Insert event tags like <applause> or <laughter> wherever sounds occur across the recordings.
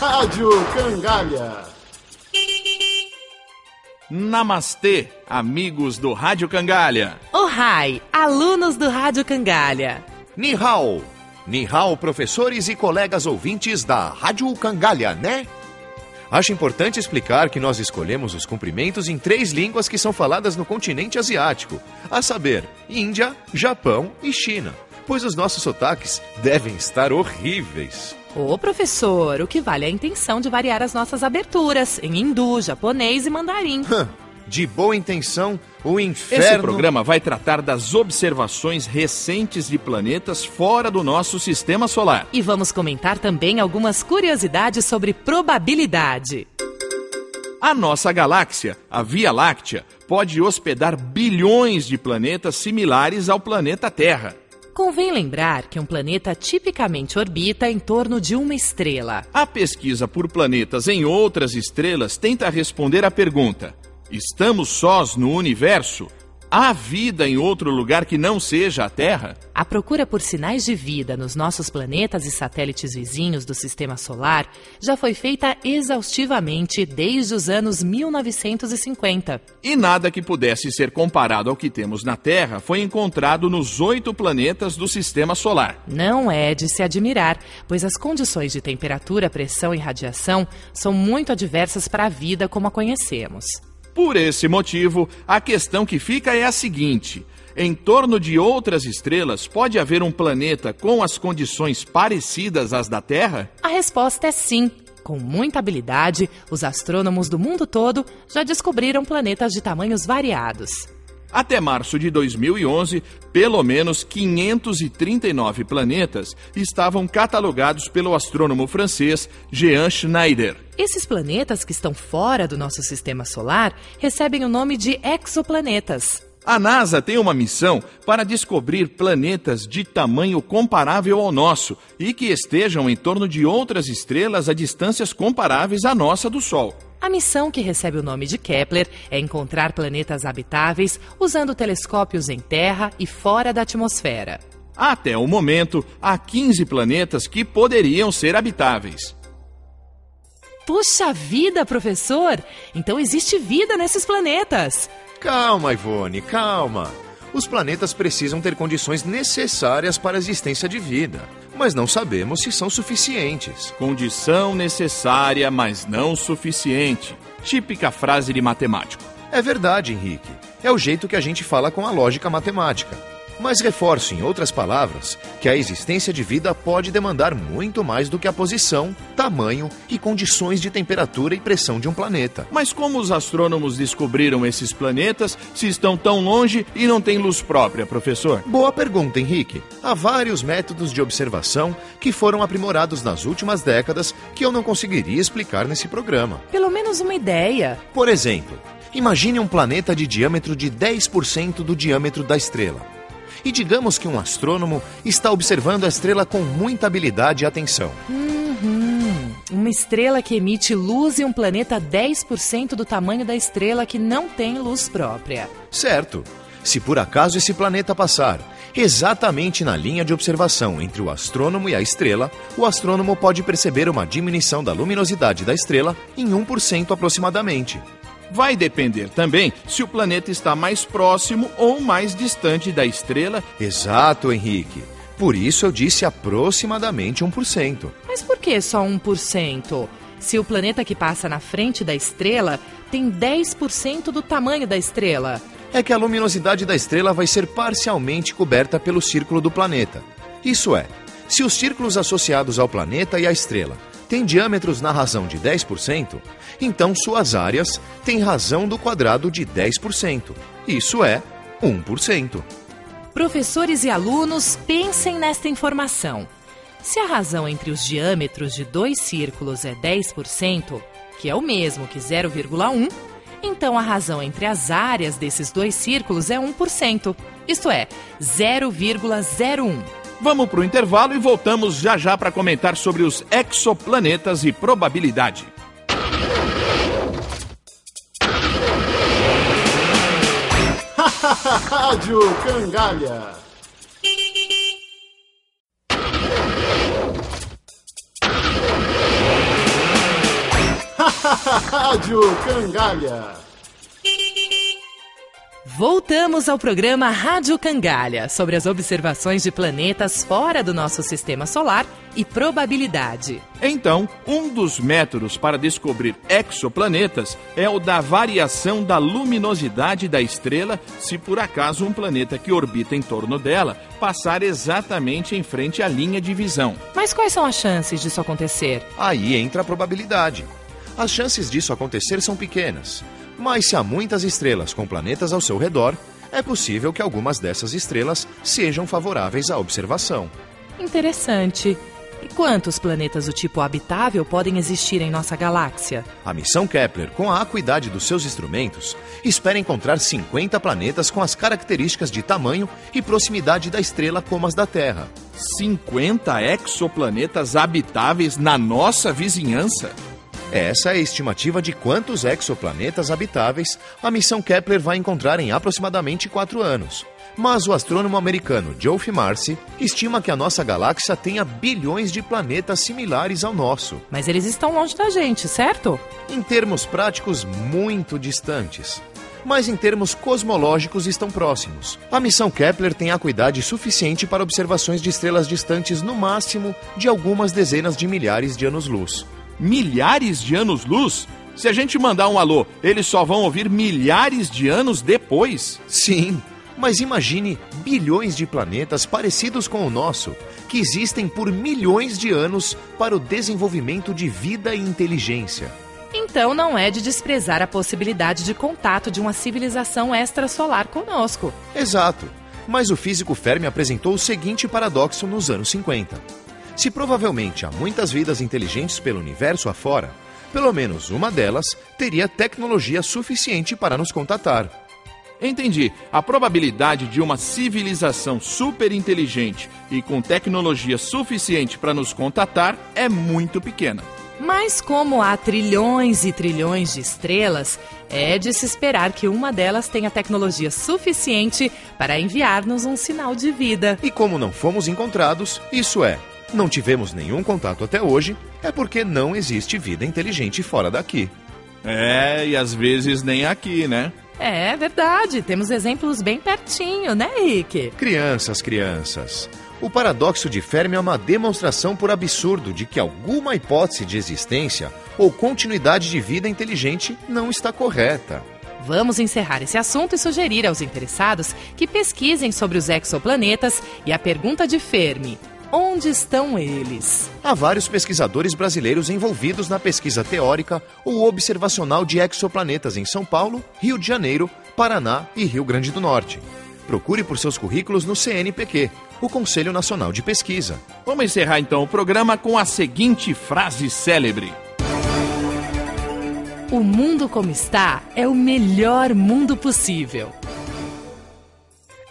Rádio Cangalha. Namastê, amigos do Rádio Cangalha. Ohai, alunos do Rádio Cangalha. Nihao. Nihao, professores e colegas ouvintes da Rádio Cangalha, né? Acho importante explicar que nós escolhemos os cumprimentos em três línguas que são faladas no continente asiático, a saber, Índia, Japão e China, pois os nossos sotaques devem estar horríveis. Ô professor, o que vale é a intenção de variar as nossas aberturas em hindu, japonês e mandarim. De boa intenção, o inferno. Esse programa vai tratar das observações recentes de planetas fora do nosso sistema solar. E vamos comentar também algumas curiosidades sobre probabilidade. A nossa galáxia, a Via Láctea, pode hospedar bilhões de planetas similares ao planeta Terra. Convém lembrar que um planeta tipicamente orbita em torno de uma estrela. A pesquisa por planetas em outras estrelas tenta responder à pergunta: estamos sós no universo? Há vida em outro lugar que não seja a Terra? A procura por sinais de vida nos nossos planetas e satélites vizinhos do sistema solar já foi feita exaustivamente desde os anos 1950. E nada que pudesse ser comparado ao que temos na Terra foi encontrado nos oito planetas do sistema solar. Não é de se admirar, pois as condições de temperatura, pressão e radiação são muito adversas para a vida como a conhecemos. Por esse motivo, a questão que fica é a seguinte: em torno de outras estrelas, pode haver um planeta com as condições parecidas às da Terra? A resposta é sim. Com muita habilidade, os astrônomos do mundo todo já descobriram planetas de tamanhos variados. Até março de 2011, pelo menos 539 planetas estavam catalogados pelo astrônomo francês Jean Schneider. Esses planetas que estão fora do nosso sistema solar recebem o nome de exoplanetas. A NASA tem uma missão para descobrir planetas de tamanho comparável ao nosso e que estejam em torno de outras estrelas a distâncias comparáveis à nossa do Sol. A missão que recebe o nome de Kepler é encontrar planetas habitáveis usando telescópios em Terra e fora da atmosfera. Até o momento, há 15 planetas que poderiam ser habitáveis. Puxa vida, professor! Então existe vida nesses planetas! Calma, Ivone, calma. Os planetas precisam ter condições necessárias para a existência de vida, mas não sabemos se são suficientes. Condição necessária, mas não suficiente. Típica frase de matemático. É verdade, Henrique. É o jeito que a gente fala com a lógica matemática. Mas reforço, em outras palavras, que a existência de vida pode demandar muito mais do que a posição, tamanho e condições de temperatura e pressão de um planeta. Mas como os astrônomos descobriram esses planetas se estão tão longe e não têm luz própria, professor? Boa pergunta, Henrique. Há vários métodos de observação que foram aprimorados nas últimas décadas que eu não conseguiria explicar nesse programa. Pelo menos uma ideia. Por exemplo, imagine um planeta de diâmetro de 10% do diâmetro da estrela. E digamos que um astrônomo está observando a estrela com muita habilidade e atenção. Uhum. Uma estrela que emite luz e um planeta 10% do tamanho da estrela que não tem luz própria. Certo. Se por acaso esse planeta passar exatamente na linha de observação entre o astrônomo e a estrela, o astrônomo pode perceber uma diminuição da luminosidade da estrela em 1% aproximadamente. Vai depender também se o planeta está mais próximo ou mais distante da estrela. Exato, Henrique. Por isso eu disse aproximadamente 1%. Mas por que só 1%? Se o planeta que passa na frente da estrela tem 10% do tamanho da estrela. É que a luminosidade da estrela vai ser parcialmente coberta pelo círculo do planeta. Isso é, se os círculos associados ao planeta e à estrela têm diâmetros na razão de 10%, então suas áreas têm razão do quadrado de 10%. Isso é 1%. Professores e alunos, pensem nesta informação. Se a razão entre os diâmetros de dois círculos é 10%, que é o mesmo que 0,1, então a razão entre as áreas desses dois círculos é 1%, isto é, 0,01. Vamos para o intervalo e voltamos já já para comentar sobre os exoplanetas e probabilidade. Rádio Cangalha. Rádio Cangalha. Voltamos ao programa Rádio Cangalha sobre as observações de planetas fora do nosso sistema solar e probabilidade. Então, um dos métodos para descobrir exoplanetas é o da variação da luminosidade da estrela se por acaso um planeta que orbita em torno dela passar exatamente em frente à linha de visão. Mas quais são as chances disso acontecer? Aí entra a probabilidade. As chances disso acontecer são pequenas, mas se há muitas estrelas com planetas ao seu redor, é possível que algumas dessas estrelas sejam favoráveis à observação. Interessante. E quantos planetas do tipo habitável podem existir em nossa galáxia? A missão Kepler, com a acuidade dos seus instrumentos, espera encontrar 50 planetas com as características de tamanho e proximidade da estrela como as da Terra. 50 exoplanetas habitáveis na nossa vizinhança? Essa é a estimativa de quantos exoplanetas habitáveis a missão Kepler vai encontrar em aproximadamente quatro anos. Mas o astrônomo americano Geoff Marcy estima que a nossa galáxia tenha bilhões de planetas similares ao nosso. Mas eles estão longe da gente, certo? Em termos práticos, muito distantes. Mas em termos cosmológicos estão próximos. A missão Kepler tem acuidade suficiente para observações de estrelas distantes no máximo de algumas dezenas de milhares de anos-luz milhares de anos-luz? Se a gente mandar um alô, eles só vão ouvir milhares de anos depois? Sim, mas imagine bilhões de planetas parecidos com o nosso, que existem por milhões de anos para o desenvolvimento de vida e inteligência. Então não é de desprezar a possibilidade de contato de uma civilização extrasolar conosco. Exato. Mas o físico Fermi apresentou o seguinte paradoxo nos anos 50. Se provavelmente há muitas vidas inteligentes pelo universo afora, pelo menos uma delas teria tecnologia suficiente para nos contatar. Entendi. A probabilidade de uma civilização super inteligente e com tecnologia suficiente para nos contatar é muito pequena. Mas como há trilhões e trilhões de estrelas, é de se esperar que uma delas tenha tecnologia suficiente para enviar-nos um sinal de vida. E como não fomos encontrados, isso é, não tivemos nenhum contato até hoje, é porque não existe vida inteligente fora daqui. É, e às vezes nem aqui, né? É verdade, temos exemplos bem pertinho, né, Rick? Crianças, crianças. O paradoxo de Fermi é uma demonstração por absurdo de que alguma hipótese de existência ou continuidade de vida inteligente não está correta. Vamos encerrar esse assunto e sugerir aos interessados que pesquisem sobre os exoplanetas e a pergunta de Fermi: Onde estão eles? Há vários pesquisadores brasileiros envolvidos na pesquisa teórica ou observacional de exoplanetas em São Paulo, Rio de Janeiro, Paraná e Rio Grande do Norte. Procure por seus currículos no CNPq, o Conselho Nacional de Pesquisa. Vamos encerrar então o programa com a seguinte frase célebre: O mundo como está é o melhor mundo possível.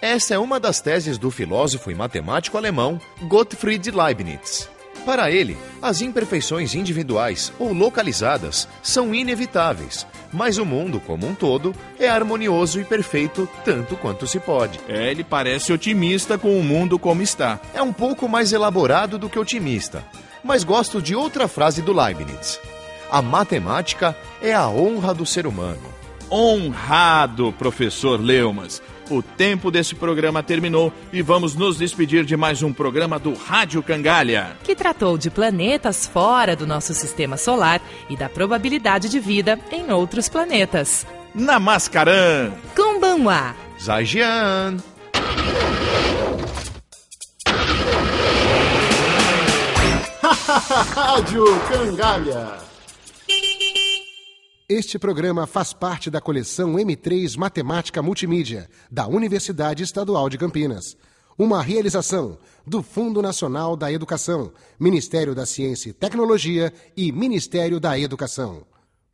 Essa é uma das teses do filósofo e matemático alemão Gottfried Leibniz. Para ele, as imperfeições individuais ou localizadas são inevitáveis, mas o mundo como um todo é harmonioso e perfeito tanto quanto se pode. É, ele parece otimista com o mundo como está. É um pouco mais elaborado do que otimista, mas gosto de outra frase do Leibniz. A matemática é a honra do ser humano. Honrado, professor Leumas. O tempo desse programa terminou e vamos nos despedir de mais um programa do Rádio Cangalha. Que tratou de planetas fora do nosso sistema solar e da probabilidade de vida em outros planetas. Namascaran! Kumbanwa! Zaijian! <laughs> Rádio Cangalha. Este programa faz parte da coleção M3 Matemática Multimídia, da Universidade Estadual de Campinas. Uma realização do Fundo Nacional da Educação, Ministério da Ciência e Tecnologia e Ministério da Educação.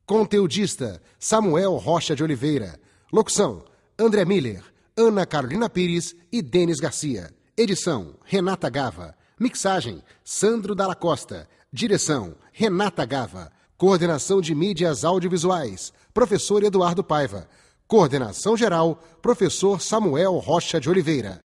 Conteudista Samuel Rocha de Oliveira. Locução: André Miller, Ana Carolina Pires e Denis Garcia. Edição: Renata Gava. Mixagem: Sandro Dalla Costa. Direção: Renata Gava. Coordenação de Mídias Audiovisuais, professor Eduardo Paiva. Coordenação geral, professor Samuel Rocha de Oliveira.